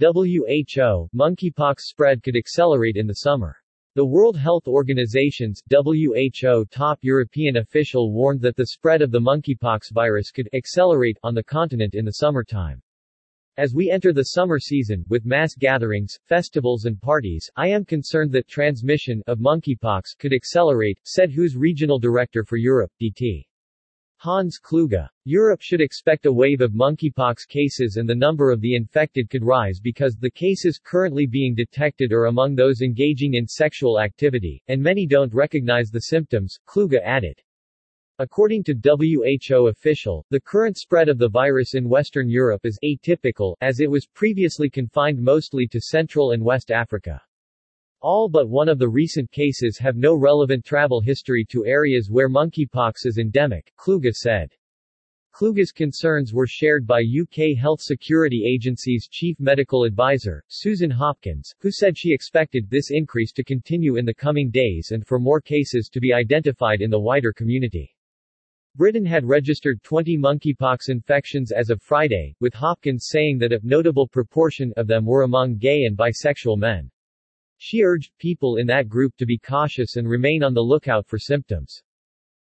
WHO, monkeypox spread could accelerate in the summer. The World Health Organization's WHO top European official warned that the spread of the monkeypox virus could accelerate on the continent in the summertime. As we enter the summer season, with mass gatherings, festivals and parties, I am concerned that transmission of monkeypox could accelerate, said WHO's regional director for Europe, DT. Hans Kluge. Europe should expect a wave of monkeypox cases and the number of the infected could rise because the cases currently being detected are among those engaging in sexual activity, and many don't recognize the symptoms, Kluge added. According to WHO official, the current spread of the virus in Western Europe is atypical, as it was previously confined mostly to Central and West Africa. All but one of the recent cases have no relevant travel history to areas where monkeypox is endemic, Kluge said. Kluge's concerns were shared by UK Health Security Agency's chief medical advisor, Susan Hopkins, who said she expected this increase to continue in the coming days and for more cases to be identified in the wider community. Britain had registered 20 monkeypox infections as of Friday, with Hopkins saying that a notable proportion of them were among gay and bisexual men. She urged people in that group to be cautious and remain on the lookout for symptoms.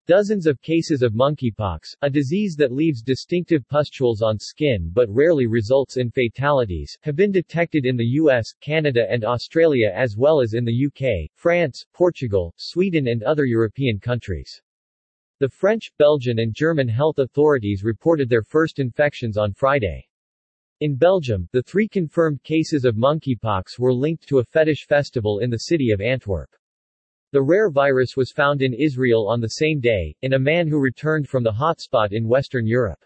Dozens of cases of monkeypox, a disease that leaves distinctive pustules on skin but rarely results in fatalities, have been detected in the US, Canada and Australia as well as in the UK, France, Portugal, Sweden and other European countries. The French, Belgian and German health authorities reported their first infections on Friday. In Belgium, the three confirmed cases of monkeypox were linked to a fetish festival in the city of Antwerp. The rare virus was found in Israel on the same day, in a man who returned from the hotspot in Western Europe.